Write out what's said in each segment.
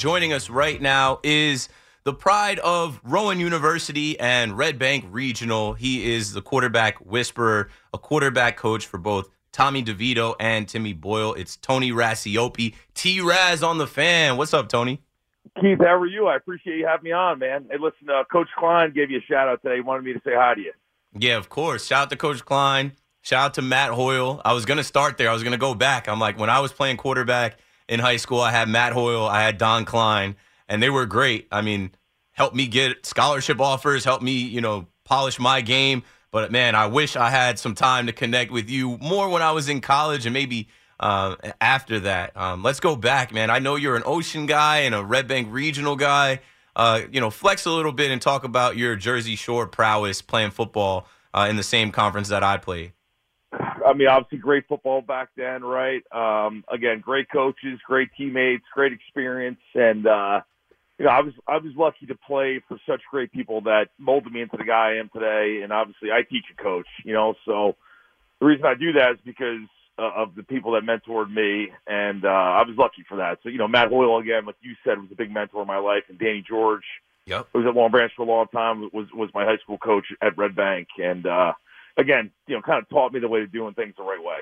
Joining us right now is the pride of Rowan University and Red Bank Regional. He is the quarterback whisperer, a quarterback coach for both Tommy DeVito and Timmy Boyle. It's Tony Racioppi, T Raz on the fan. What's up, Tony? Keith, how are you? I appreciate you having me on, man. Hey, listen, uh, Coach Klein gave you a shout out today. He wanted me to say hi to you. Yeah, of course. Shout out to Coach Klein. Shout out to Matt Hoyle. I was going to start there. I was going to go back. I'm like, when I was playing quarterback in high school, I had Matt Hoyle, I had Don Klein, and they were great. I mean, helped me get scholarship offers, helped me, you know, polish my game. But man, I wish I had some time to connect with you more when I was in college and maybe uh, after that. Um, let's go back, man. I know you're an Ocean guy and a Red Bank regional guy. Uh, you know, flex a little bit and talk about your Jersey Shore prowess playing football uh, in the same conference that I played. I mean, obviously, great football back then, right? Um, again, great coaches, great teammates, great experience, and uh, you know, I was I was lucky to play for such great people that molded me into the guy I am today. And obviously, I teach and coach. You know, so the reason I do that is because uh, of the people that mentored me, and uh, I was lucky for that. So you know, Matt Hoyle again, like you said, was a big mentor in my life, and Danny George, yep, who was at Long Branch for a long time, was was my high school coach at Red Bank, and uh, again, you know, kind of taught me the way of doing things the right way.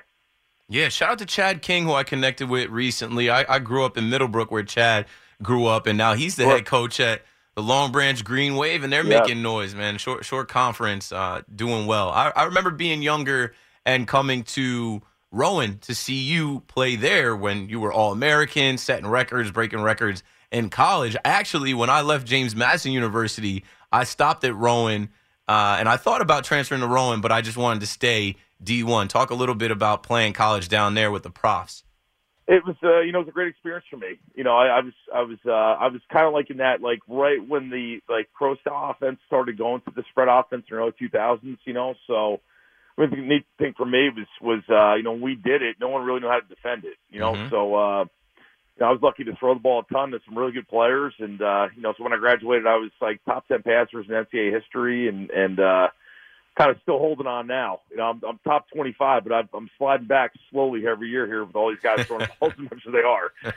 Yeah, shout out to Chad King, who I connected with recently. I, I grew up in Middlebrook, where Chad grew up, and now he's the head coach at the Long Branch Green Wave, and they're yeah. making noise, man. Short short conference, uh, doing well. I, I remember being younger and coming to Rowan to see you play there when you were All American, setting records, breaking records in college. Actually, when I left James Madison University, I stopped at Rowan, uh, and I thought about transferring to Rowan, but I just wanted to stay D1. Talk a little bit about playing college down there with the profs it was uh, you know it was a great experience for me. You know, I, I was I was uh, I was kind of like in that like right when the like pro style offense started going to the spread offense in the early 2000s. You know, so I mean, the neat thing for me was was uh, you know we did it. No one really knew how to defend it. You know, mm-hmm. so uh, you know, I was lucky to throw the ball a ton to some really good players, and uh, you know, so when I graduated, I was like top ten passers in NCAA history, and and uh, kind of still holding on now. You know, I'm, I'm top 25, but I'm, I'm sliding back slowly every year here with all these guys throwing balls as much as they are.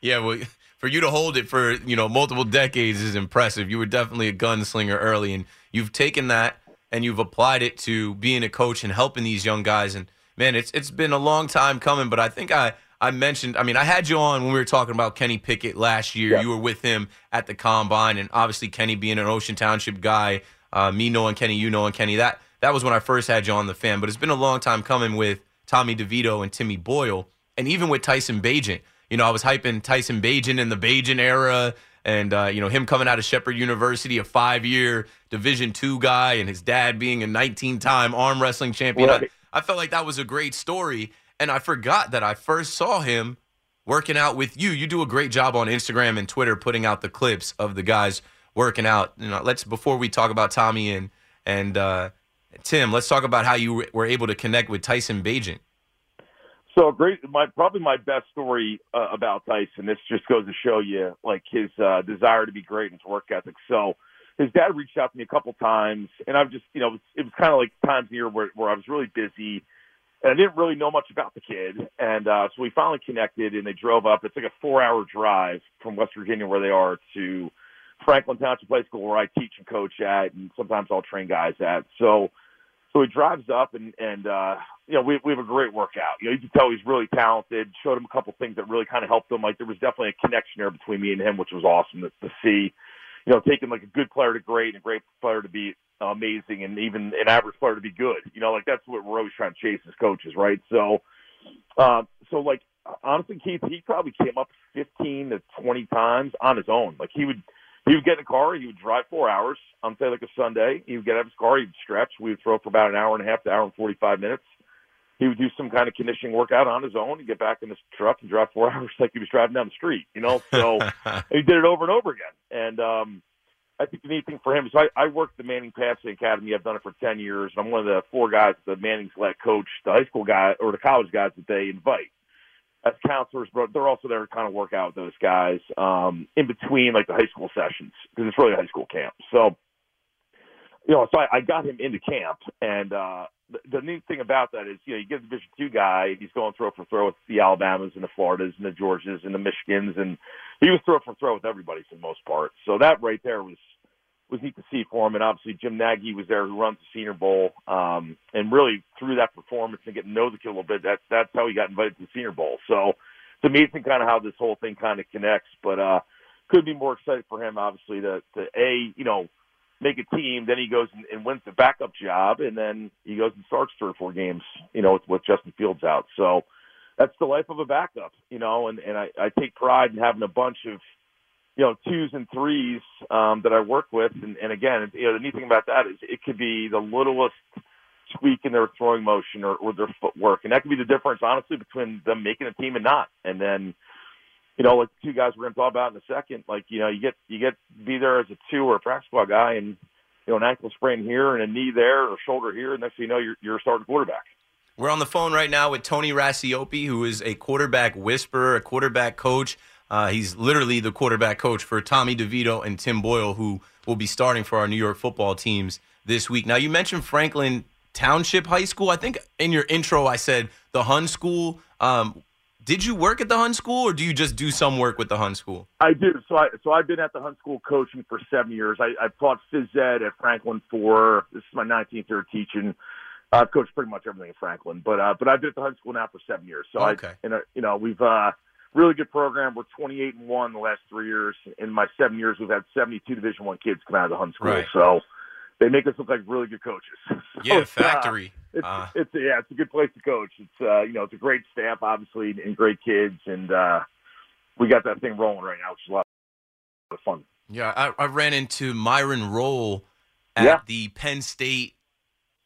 Yeah, well, for you to hold it for you know multiple decades is impressive. You were definitely a gunslinger early, and you've taken that and you've applied it to being a coach and helping these young guys. And man, it's it's been a long time coming, but I think I I mentioned. I mean, I had you on when we were talking about Kenny Pickett last year. You were with him at the combine, and obviously Kenny being an Ocean Township guy uh, me knowing Kenny, you knowing Kenny. That that was when I first had you on the fan. But it's been a long time coming with Tommy DeVito and Timmy Boyle, and even with Tyson Bagent. You know, I was hyping Tyson Bagent in the Bagent era, and uh, you know him coming out of Shepherd University, a five-year Division two guy, and his dad being a 19-time arm wrestling champion. I, I felt like that was a great story, and I forgot that I first saw him working out with you. You do a great job on Instagram and Twitter putting out the clips of the guys working out. You know, let's before we talk about Tommy and and uh, Tim, let's talk about how you were able to connect with Tyson Bagent. So great, my probably my best story uh, about Tyson. This just goes to show you like his uh, desire to be great and his work ethic. So his dad reached out to me a couple times, and I've just you know it was, was kind of like times here where where I was really busy. And I didn't really know much about the kid, and uh, so we finally connected, and they drove up. It's like a four-hour drive from West Virginia, where they are, to Franklin Township High School where I teach and coach at, and sometimes I'll train guys at. So So he drives up and and uh, you know we we have a great workout. You know you can tell he's really talented. Showed him a couple things that really kind of helped him. Like there was definitely a connection there between me and him, which was awesome to, to see. You know, taking like a good player to great and a great player to be amazing, and even an average player to be good. You know, like that's what we're always trying to chase as coaches, right? So, um, so like honestly, Keith, he probably came up 15 to 20 times on his own. Like he would he would get in a car, he would drive four hours on say like a Sunday. He would get out of his car, he'd stretch. We would throw for about an hour and a half to hour and forty five minutes. He would do some kind of conditioning workout on his own and get back in his truck and drive four hours like he was driving down the street, you know. So he did it over and over again. And um I think the neat thing for him is I, I worked the Manning Passing Academy. I've done it for ten years. and I'm one of the four guys that the Manning's let coach the high school guy or the college guys that they invite as counselors, but they're also there to kind of work out with those guys um, in between like the high school sessions because it's really a high school camp. So, you know, so I, I got him into camp, and uh, the, the neat thing about that is, you know, you get the Division two guy, he's going throw for throw with the Alabamas and the Floridas and the Georgias and the Michigans, and he was throw for throw with everybody for the most part. So that right there was was neat to see for him. And obviously Jim Nagy was there who runs the Senior Bowl. Um, and really through that performance and getting to know the kid a little bit, that's that's how he got invited to the Senior Bowl. So it's amazing kind of how this whole thing kind of connects. But uh could be more excited for him obviously to to A, you know, make a team, then he goes and, and wins the backup job and then he goes and starts three or four games, you know, with, with Justin Fields out. So that's the life of a backup, you know, and, and I, I take pride in having a bunch of you know, twos and threes um, that I work with. And, and again, you know, the neat thing about that is it could be the littlest tweak in their throwing motion or, or their footwork, and that could be the difference, honestly, between them making a team and not. And then, you know, like two guys we're going to talk about in a second, like you know, you get you get be there as a two or a practice squad guy, and you know, an ankle sprain here and a knee there or shoulder here, and next thing you know, you're you're a starting quarterback. We're on the phone right now with Tony Racioppi, who is a quarterback whisperer, a quarterback coach. Uh, he's literally the quarterback coach for Tommy DeVito and Tim Boyle, who will be starting for our New York football teams this week. Now, you mentioned Franklin Township High School. I think in your intro, I said the Hun School. Um, did you work at the Hun School, or do you just do some work with the Hun School? I do. So, I so I've been at the Hun School coaching for seven years. I, I've taught phys ed at Franklin for this is my 19th year teaching. I've coached pretty much everything at Franklin, but uh, but I've been at the Hun School now for seven years. So okay, I, and, uh, you know we've uh, really good program. We're 28 and one the last three years. In my seven years, we've had 72 Division One kids come out of the Hun School. Right. So they make us look like really good coaches. So yeah, uh, factory. it's, Uh, it's yeah, it's a good place to coach. It's uh, you know, it's a great staff, obviously, and great kids, and uh, we got that thing rolling right now, which is a lot of fun. yeah, I, I ran into Myron Rolle at Yeah. the Penn State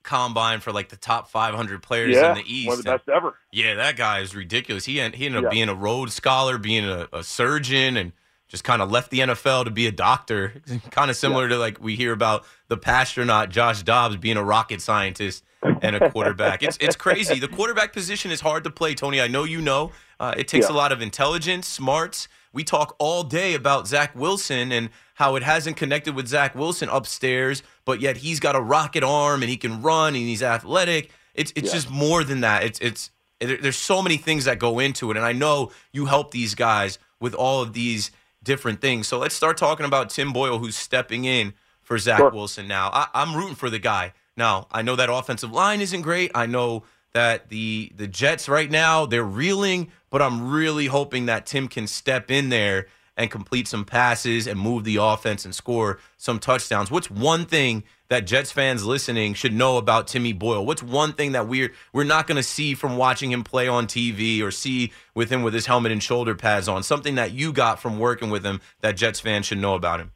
combine for like the top 500 players yeah, in the East. one of the And- best ever. Yeah, that guy is ridiculous. He he ended up Yeah. being a Rhodes Scholar, being a, a surgeon, and just kind of left the NFL to be a doctor. kind of similar to like we hear about the astronaut Josh Dobbs being a rocket scientist and a quarterback. it's it's crazy. The quarterback position is hard to play, Tony. I know you know. Uh, it takes Yeah. a lot of intelligence, smarts. We talk all day about Zach Wilson and how it hasn't connected with Zach Wilson upstairs, but yet he's got a rocket arm and he can run and he's athletic. It's it's Yeah. just more than that. It's it's there's so many things that go into it, and I know you help these guys with all of these different things. So let's start talking about Tim Boyle, who's stepping in for Zach Sure. Wilson now. I, I'm rooting for the guy. Now I know that offensive line isn't great. I know that the the Jets right now they're reeling, but I'm really hoping that Tim can step in there and complete some passes and move the offense and score some touchdowns. What's one thing that Jets fans listening should know about Timmy Boyle? What's one thing that we're we're not going to see from watching him play on TV or see with him with his helmet and shoulder pads on? Something that you got from working with him that Jets fans should know about him.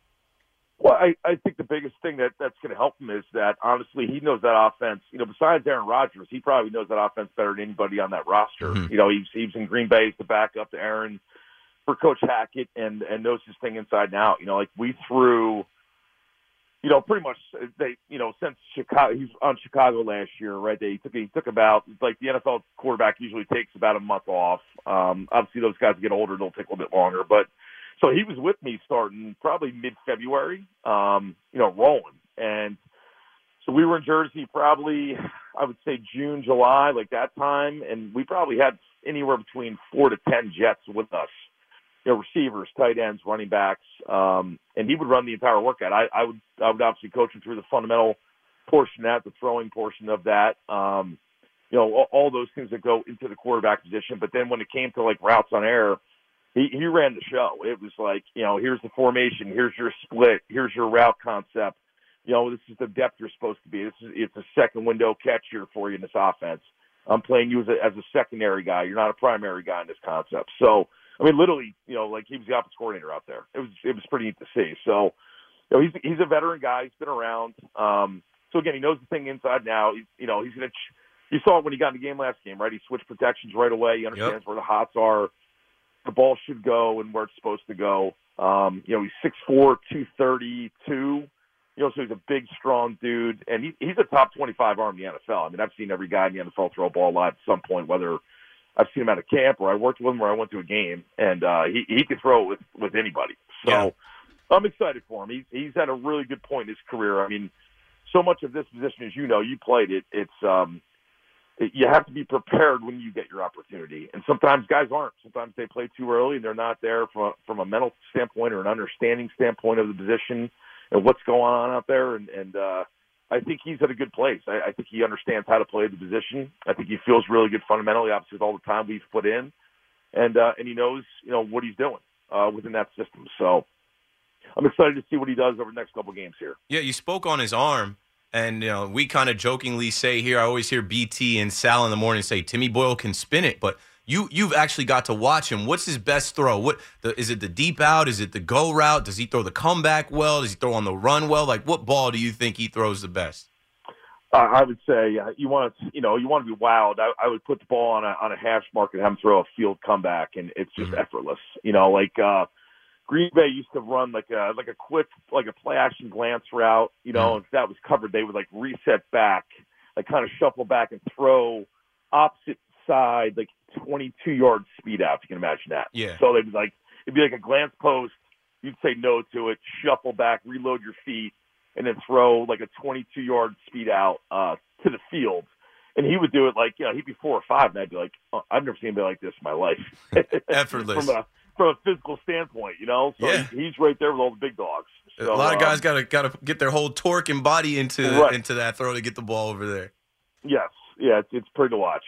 Well, I, I think the biggest thing that that's going to help him is that honestly he knows that offense. You know, besides Aaron Rodgers, he probably knows that offense better than anybody on that roster. Mhm. You know, he's he's in Green Bay as the backup to Aaron for Coach Hackett, and and knows his thing inside and out. You know, like we threw. You know, pretty much they, you know, since Chicago, he's on Chicago last year, right? They took he took about like the NFL quarterback usually takes about a month off. Um, obviously, those guys get older; they'll take a little bit longer, but so he was with me starting probably mid February, um, you know, rolling. And so we were in Jersey probably, I would say June, July, like that time. And we probably had anywhere between four to 10 Jets with us, you know, receivers, tight ends, running backs. Um, and he would run the entire workout. I, I would, I would obviously coach him through the fundamental portion of that, the throwing portion of that. Um, you know, all, all those things that go into the quarterback position. But then when it came to like routes on air, he, he ran the show. It was like, you know, here's the formation, here's your split, here's your route concept. You know, this is the depth you're supposed to be. This is it's a second window catch here for you in this offense. I'm playing you as a, as a secondary guy. You're not a primary guy in this concept. So, I mean, literally, you know, like he was the offense coordinator out there. It was it was pretty neat to see. So, you know, he's he's a veteran guy. He's been around. Um, so again, he knows the thing inside now. He, you know, he's gonna. Ch- you saw it when he got in the game last game, right? He switched protections right away. He understands Yep. where the hots are, the ball should go, and where it's supposed to go. Um, you know, he's six four, two thirty two. You know, so he's a big, strong dude, and he, he's a top twenty-five arm in the NFL. I mean, I've seen every guy in the NFL throw a ball live at some point, whether I've seen him at a camp or I worked with him or I went to a game, and uh, he he can throw it with with anybody. So Yeah. I'm excited for him. He's he's at a really good point in his career. I mean, so much of this position, as you know, you played it. It's um, it, you have to be prepared when you get your opportunity, and sometimes guys aren't. Sometimes they play too early and they're not there from a, from a mental standpoint or an understanding standpoint of the position and what's going on out there. And and uh, I think he's at a good place. I, I think he understands how to play the position. I think he feels really good fundamentally, obviously with all the time we've put in, and uh, and he knows you know what he's doing uh, within that system. So. I'm excited to see what he does over the next couple games here. Yeah, you spoke on his arm, and you know we kind of jokingly say here. I always hear BT and Sal in the morning say Timmy Boyle can spin it, but you you've actually got to watch him. What's his best throw? What the, is it? The deep out? Is it the go route? Does he throw the comeback well? Does he throw on the run well? Like what ball do you think he throws the best? Uh, I would say uh, you want to, you know, you want to be wild. I, I would put the ball on a on a hash mark and have him throw a field comeback, and it's just Mhm. effortless. You know, like uh, Green Bay used to run like a like a quick like a play action glance route. You know, and if that was covered, they would like reset back, like kind of shuffle back and throw opposite side, like 22 yard speed out. If you can imagine that. Yeah. So they'd be like it'd be like a glance post. You'd say no to it, shuffle back, reload your feet, and then throw like a 22 yard speed out uh, to the field. And he would do it like, you know, he'd be four or five, and I'd be like, oh, I've never seen anybody like this in my life. Effortless. from a from a physical standpoint, you know. So Yeah. he's right there with all the big dogs. a lot of guys um, got to got to get their whole torque and body into Right. into that throw to get the ball over there. Yes, yeah, it's, it's pretty to watch.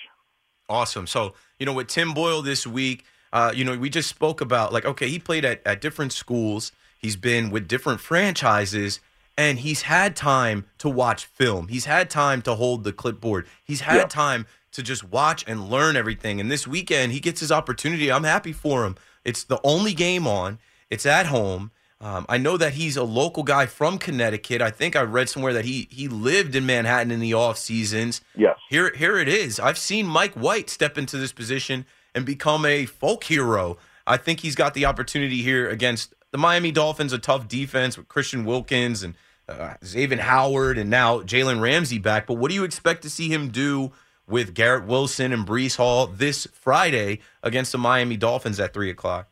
Awesome. So, you know, with Tim Boyle this week, uh, you know, we just spoke about like, okay, he played at, at different schools. He's been with different franchises and he's had time to watch film. He's had time to hold the clipboard. He's had Yeah. time to just watch and learn everything. And this weekend, he gets his opportunity. I'm happy for him. It's the only game on, it's at home. Um, I know that he's a local guy from Connecticut. I think I read somewhere that he he lived in Manhattan in the off seasons. Yes. Here, here it is. I've seen Mike White step into this position and become a folk hero. I think he's got the opportunity here against the Miami Dolphins, a tough defense with Christian Wilkins and uh, Xavier Howard, and now Jalen Ramsey back. But what do you expect to see him do with Garrett Wilson and Breece Hall this Friday against the Miami Dolphins at three o'clock?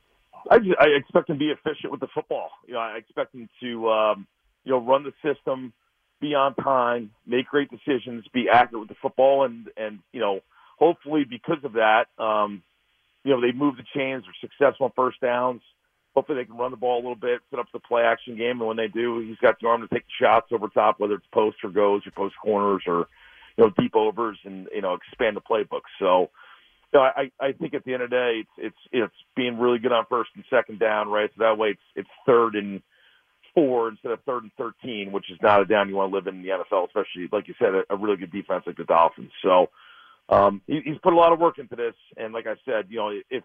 I, I expect him to be efficient with the football. You know, I expect him to, um, you know, run the system, be on time, make great decisions, be accurate with the football, and and you know, hopefully because of that, um, you know, they move the chains, they're successful on first downs. Hopefully they can run the ball a little bit, set up the play action game, and when they do, he's got the arm to take the shots over top, whether it's post or goes or post corners or you know deep overs, and you know expand the playbook. So. you I, I think at the end of the day, it's it's it's being really good on first and second down, right? So that way, it's it's third and four instead of third and thirteen, which is not a down you want to live in the NFL, especially like you said, a, a really good defense like the Dolphins. So um, he, he's put a lot of work into this, and like I said, you know, if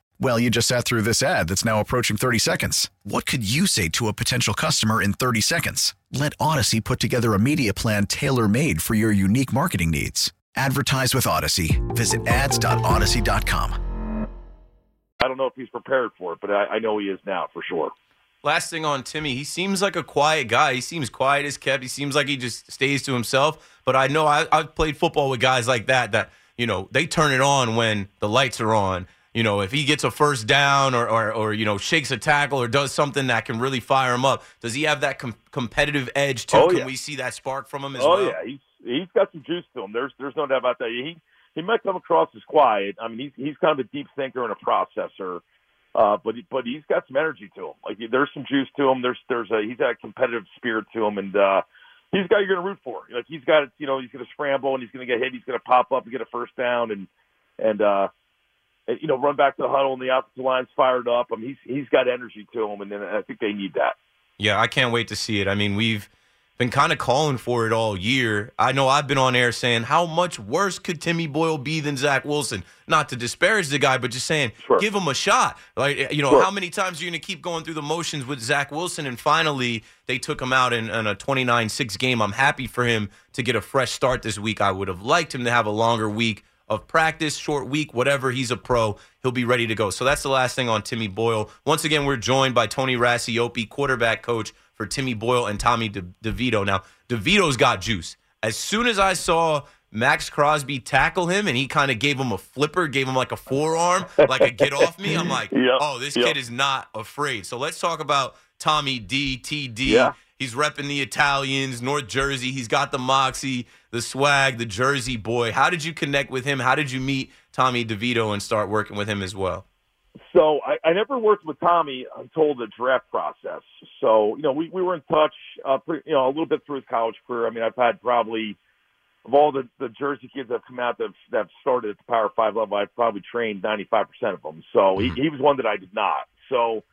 Well, you just sat through this ad that's now approaching 30 seconds. What could you say to a potential customer in 30 seconds? Let Odyssey put together a media plan tailor made for your unique marketing needs. Advertise with Odyssey. Visit ads.odyssey.com. I don't know if he's prepared for it, but I, I know he is now for sure. Last thing on Timmy, he seems like a quiet guy. He seems quiet as kept. He seems like he just stays to himself. But I know I, I've played football with guys like that that you know they turn it on when the lights are on. You know, if he gets a first down or, or, or you know shakes a tackle or does something that can really fire him up, does he have that com- competitive edge too? Oh, can yeah. we see that spark from him as oh well? yeah, he's he's got some juice to him. There's there's no doubt about that. He he might come across as quiet. I mean, he's he's kind of a deep thinker and a processor, uh, but he, but he's got some energy to him. Like there's some juice to him. There's there's a he's got a competitive spirit to him, and uh, he's a guy you're going to root for. Like he's got you know he's going to scramble and he's going to get hit. He's going to pop up and get a first down and and uh, you know run back to the huddle and the offensive line's fired up. I mean he's he's got energy to him, and then I think they need that. Yeah, I can't wait to see it. I mean, we've been kind of calling for it all year. I know I've been on air saying how much worse could Timmy Boyle be than Zach Wilson? Not to disparage the guy, but just saying Sure. give him a shot. Like eh, you know, Sure. how many times are you going to keep going through the motions with Zach Wilson? And finally, they took him out in, in a 29-6 game. I'm happy for him to get a fresh start this week. I would have liked him to have a longer week of practice, short week, whatever. He's a pro. He'll be ready to go. So that's the last thing on Timmy Boyle. Once again, we're joined by Tony Racioppi, quarterback coach for Timmy Boyle and Tommy De- DeVito. Now, DeVito's got juice. As soon as I saw Maxx Crosby tackle him and he kind of gave him a flipper, gave him like a forearm, like a get off me, I'm like, Yep, oh, this yep. kid is not afraid. So let's talk about Tommy D, TD. Yeah. He's repping the Italians, North Jersey. He's got the moxie, the swag, the Jersey boy. How did you connect with him? How did you meet Tommy DeVito and start working with him as well? So I, I never worked with Tommy until the draft process. So you know, we we were in touch, uh, pretty, you know, a little bit through his college career. I mean, I've had probably of all the the Jersey kids that have come out that have, that have started at the Power Five level, I've probably trained ninety five percent of them. So he, he was one that I did not. So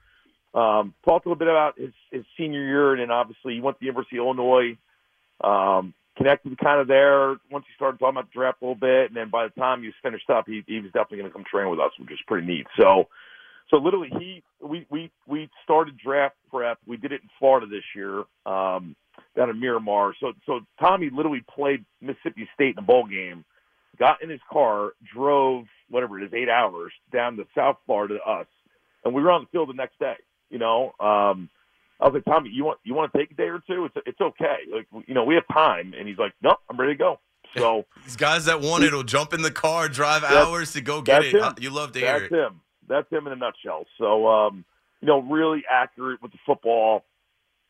um, talked a little bit about his his senior year, and then obviously he went to the University of Illinois. Um, connected kind of there once he started talking about the draft a little bit, and then by the time he was finished up, he, he was definitely going to come train with us, which is pretty neat. So, so literally, he we we we started draft prep. We did it in Florida this year, um, down in Miramar. So so Tommy literally played Mississippi State in a bowl game, got in his car, drove whatever it is, eight hours down to South Florida to us, and we were on the field the next day. You know. Um, I was like, Tommy, you want you want to take a day or two? It's it's okay. Like you know, we have time. And he's like, Nope, I'm ready to go. So These guys that want it will jump in the car, drive hours to go get it. him. Uh, You love to hear that's it. him. That's him in a nutshell. So um, you know, really accurate with the football.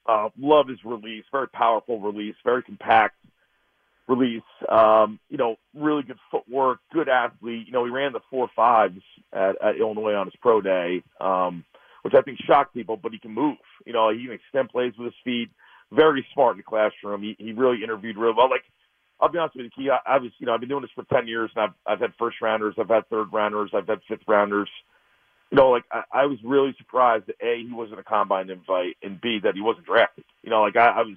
Uh, love his release. Very powerful release. Very compact release. Um, you know, really good footwork. Good athlete. You know, he ran the four fives at, at Illinois on his pro day. Um, which I think shocked people, but he can move. You know, he can extend plays with his feet. Very smart in the classroom. He he really interviewed real well. Like I'll be honest with you, Key, I, I was you know I've been doing this for ten years, and I've I've had first rounders, I've had third rounders, I've had fifth rounders. You know, like I, I was really surprised that a he wasn't a combine invite, and b that he wasn't drafted. You know, like I, I was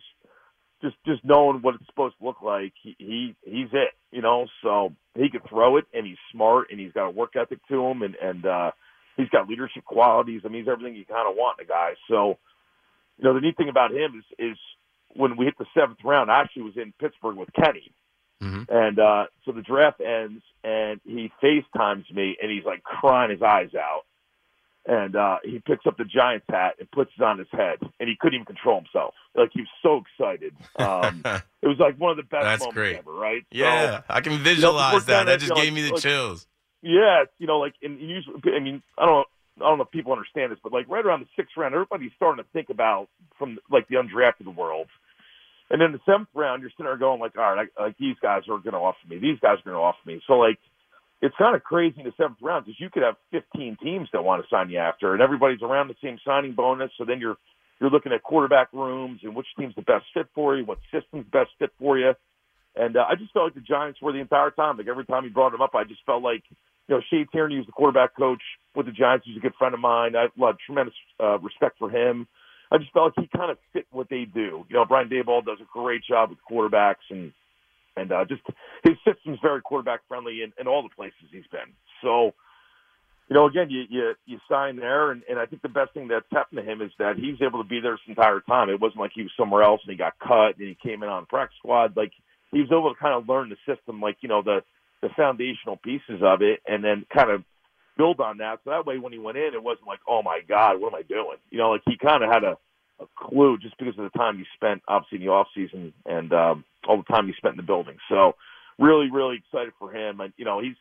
just just knowing what it's supposed to look like. He he he's it. You know, so he can throw it, and he's smart, and he's got a work ethic to him, and and uh, he's got leadership qualities. I mean, he's everything you kind of want in a guy. So, you know, the neat thing about him is is when we hit the seventh round, I actually was in Pittsburgh with Kenny. Mhm. And uh, so the draft ends, and he FaceTimes me, and he's like crying his eyes out. And uh, he picks up the Giants hat and puts it on his head, and he couldn't even control himself. Like he was so excited. Um, it was like one of the best That's moments great. ever, right? So- Yeah, I can visualize that. That just you know, gave me the like- chills. It's, you know, like and usually, I mean, I don't, I don't know if people understand this, but like right around the sixth round, everybody's starting to think about from like the undrafted world, and then the seventh round, you're sitting there going like, all right, I, like these guys are going to offer me, these guys are going to offer me. So like, it's kind of crazy in the seventh round because you could have 15 teams that want to sign you after, and everybody's around the same signing bonus. So then you're you're looking at quarterback rooms and which team's the best fit for you, what system's best fit for you. And uh, I just felt like the Giants were the entire time. Like every time he brought them up, I just felt like, you know, Shea Tierney was the quarterback coach with the Giants. He's a good friend of mine. I have tremendous uh, respect for him. I just felt like he kind of fit what they do. You know, Brian Daboll does a great job with quarterbacks, and and uh, just his system's very quarterback friendly in, in all the places he's been. So, you know, again, you you you sign there, and, and I think the best thing that's happened to him is that he was able to be there this entire time. It wasn't like he was somewhere else and he got cut and he came in on practice squad. Like he was able to kind of learn the system, like you know the the foundational pieces of it, and then kind of build on that. So that way, when he went in, it wasn't like, oh my god, what am I doing? You know, like he kind of had a, a clue just because of the time he spent, obviously in the off season and um, all the time he spent in the building. So really, really excited for him. And you know, he's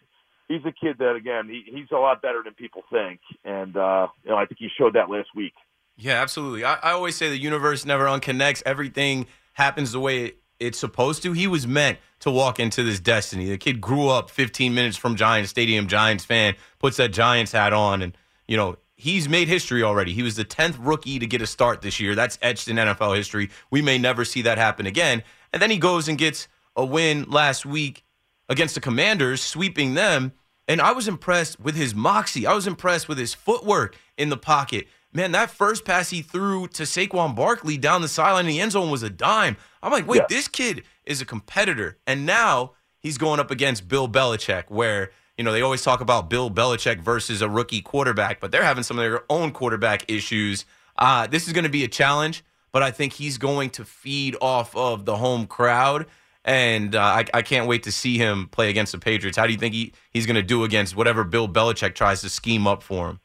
he's a kid that again he, he's a lot better than people think, and uh, you know I think he showed that last week. Yeah, absolutely. I, I always say the universe never unconnects. Everything happens the way it's supposed to. He was meant to walk into this destiny. The kid grew up 15 minutes from Giants Stadium, Giants fan, puts that Giants hat on, and you know he's made history already. He was the 10th rookie to get a start this year. That's etched in NFL history. We may never see that happen again. And then he goes and gets a win last week against the Commanders, sweeping them. And I was impressed with his moxie. I was impressed with his footwork in the pocket. Man, that first pass he threw to Saquon Barkley down the sideline in the end zone was a dime. I'm like, wait, yeah. this kid is a competitor. And now he's going up against Bill Belichick, where, you know, they always talk about Bill Belichick versus a rookie quarterback, but they're having some of their own quarterback issues. Uh, this is going to be a challenge, but I think he's going to feed off of the home crowd and uh, I, I, can't wait to see him play against the Patriots. How do you think he, he's going to do against whatever Bill Belichick tries to scheme up for him?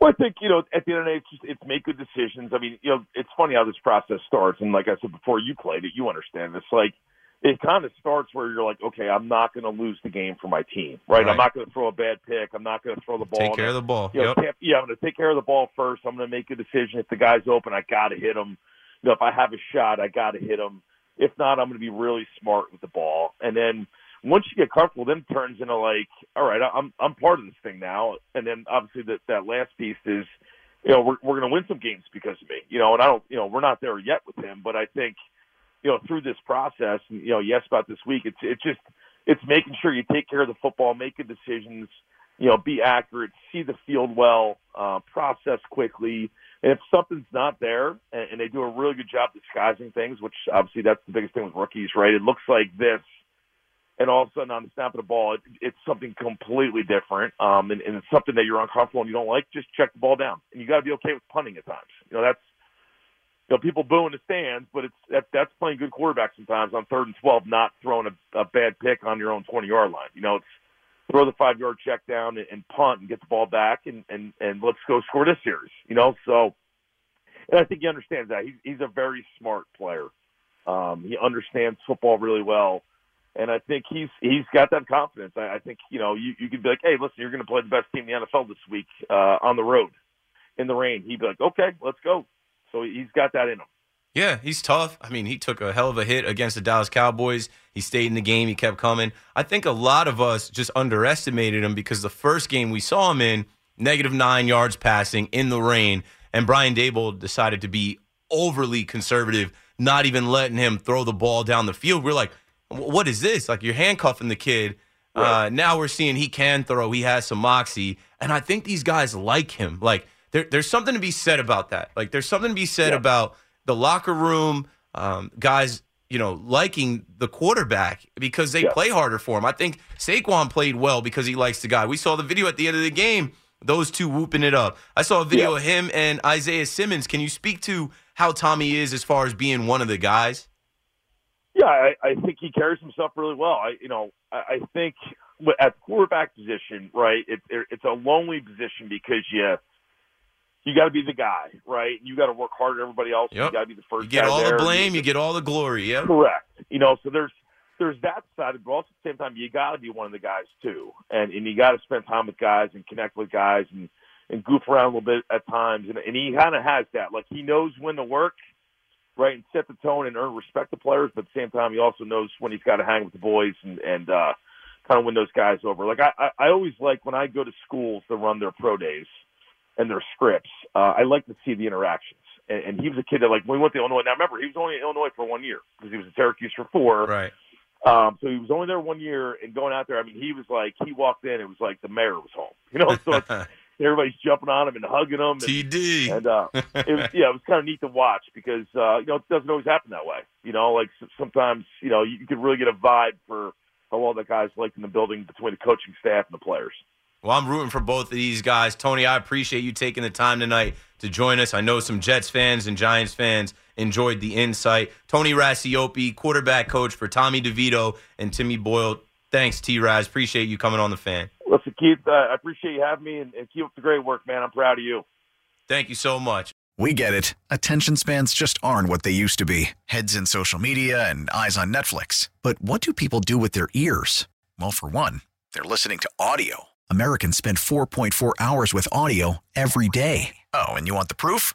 Well, I think you know at the end of the day, it's just it's make good decisions. I mean, you know, it's funny how this process starts, and like I said before, you played it, you understand this. Like it kind of starts where you're like, okay, I'm not going to lose the game for my team, right? right. I'm not going to throw a bad pick. I'm not going to throw the ball. Take care of the ball. You know, yep. Yeah, I'm going to take care of the ball first. I'm going to make a decision. If the guy's open, I got to hit him. You know, if I have a shot, I got to hit him. If not, I'm going to be really smart with the ball. And then once you get comfortable, then turns into like, all right, I'm I'm part of this thing now. And then obviously that that last piece is, you know, we're we're going to win some games because of me. You know, and I don't, you know, we're not there yet with him, but I think, you know, through this process, you know, yes, about this week, it's it's just it's making sure you take care of the football, make good decisions, you know, be accurate, see the field well, uh, process quickly and if something's not there, and, and they do a really good job disguising things, which obviously that's the biggest thing with rookies, right? It looks like this, and all of a sudden on the snap of the ball, it, it's something completely different, um, and, and it's something that you're uncomfortable and you don't like. Just check the ball down, and you got to be okay with punting at times. You know that's you know, people boo in the stands, but it's that that's playing good quarterback sometimes on third and twelve, not throwing a, a bad pick on your own twenty yard line. You know, it's throw the five yard check down and, and punt and get the ball back and, and, and let's go score this series, you know? So, and I think he understands that. He's, he's a very smart player. Um, he understands football really well. And I think he's he's got that confidence. I, I think you know you you could be like, hey, listen, you're going to play the best team in the NFL this week uh, on the road in the rain. He'd be like, okay, let's go. So he's got that in him. Yeah, he's tough. I mean, he took a hell of a hit against the Dallas Cowboys. He stayed in the game. He kept coming. I think a lot of us just underestimated him because the first game we saw him in, negative nine yards passing in the rain, and Brian Daboll decided to be overly conservative, not even letting him throw the ball down the field. We're like, what is this? Like you're handcuffing the kid. Right. Uh, now we're seeing he can throw. He has some moxie, and I think these guys like him. Like there, there's something to be said about that. Like there's something to be said yeah. about the locker room, um, guys, you know, liking the quarterback because they yeah. play harder for him. I think Saquon played well because he likes the guy. We saw the video at the end of the game, those two whooping it up. I saw a video yeah. of him and Isaiah Simmons. Can you speak to how Tommy is as far as being one of the guys? Yeah, I, I think he carries himself really well. I, you know, I, I think at the quarterback position, right? It, it, it's a lonely position because you you got to be the guy, right? You got to work harder than everybody else. Yep. You got to be the first. You get all there. the blame. You get all the glory. Yeah, correct. You know, so there's there's that side, but also at the same time, you got to be one of the guys too, and and you got to spend time with guys and connect with guys and and goof around a little bit at times, and and he kind of has that. Like he knows when to work, right, and set the tone and earn respect of players, but at the same time, he also knows when he's got to hang with the boys and and uh, kind of win those guys over. Like I I, I always like when I go to schools to run their pro days and their scripts. Uh, I like to see the interactions. And, and he was a kid that, like, when we went to Illinois, now remember, he was only in Illinois for one year because he was in Syracuse for four. Right. Um, so he was only there one year and going out there. I mean, he was like, he walked in, it was like the mayor was home, you know, so everybody's jumping on him and hugging him. And, TD. And, uh, it was, yeah, it was kind of neat to watch because, uh, you know, it doesn't always happen that way. You know, like sometimes, you know, you, can really get a vibe for how well the guys like in the building between the coaching staff and the players. Well, I'm rooting for both of these guys. Tony, I appreciate you taking the time tonight to join us. I know some Jets fans and Giants fans enjoyed the insight. Tony Racioppi, quarterback coach for Tommy DeVito and Timmy Boyle. Thanks, T Raz. Appreciate you coming on the fan. Listen, Keith, uh, I appreciate you having me and, and keep up the great work, man. I'm proud of you. Thank you so much. We get it. Attention spans just aren't what they used to be heads in social media and eyes on Netflix. But what do people do with their ears? Well, for one, they're listening to audio. Americans spend 4.4 hours with audio every day. Oh, and you want the proof?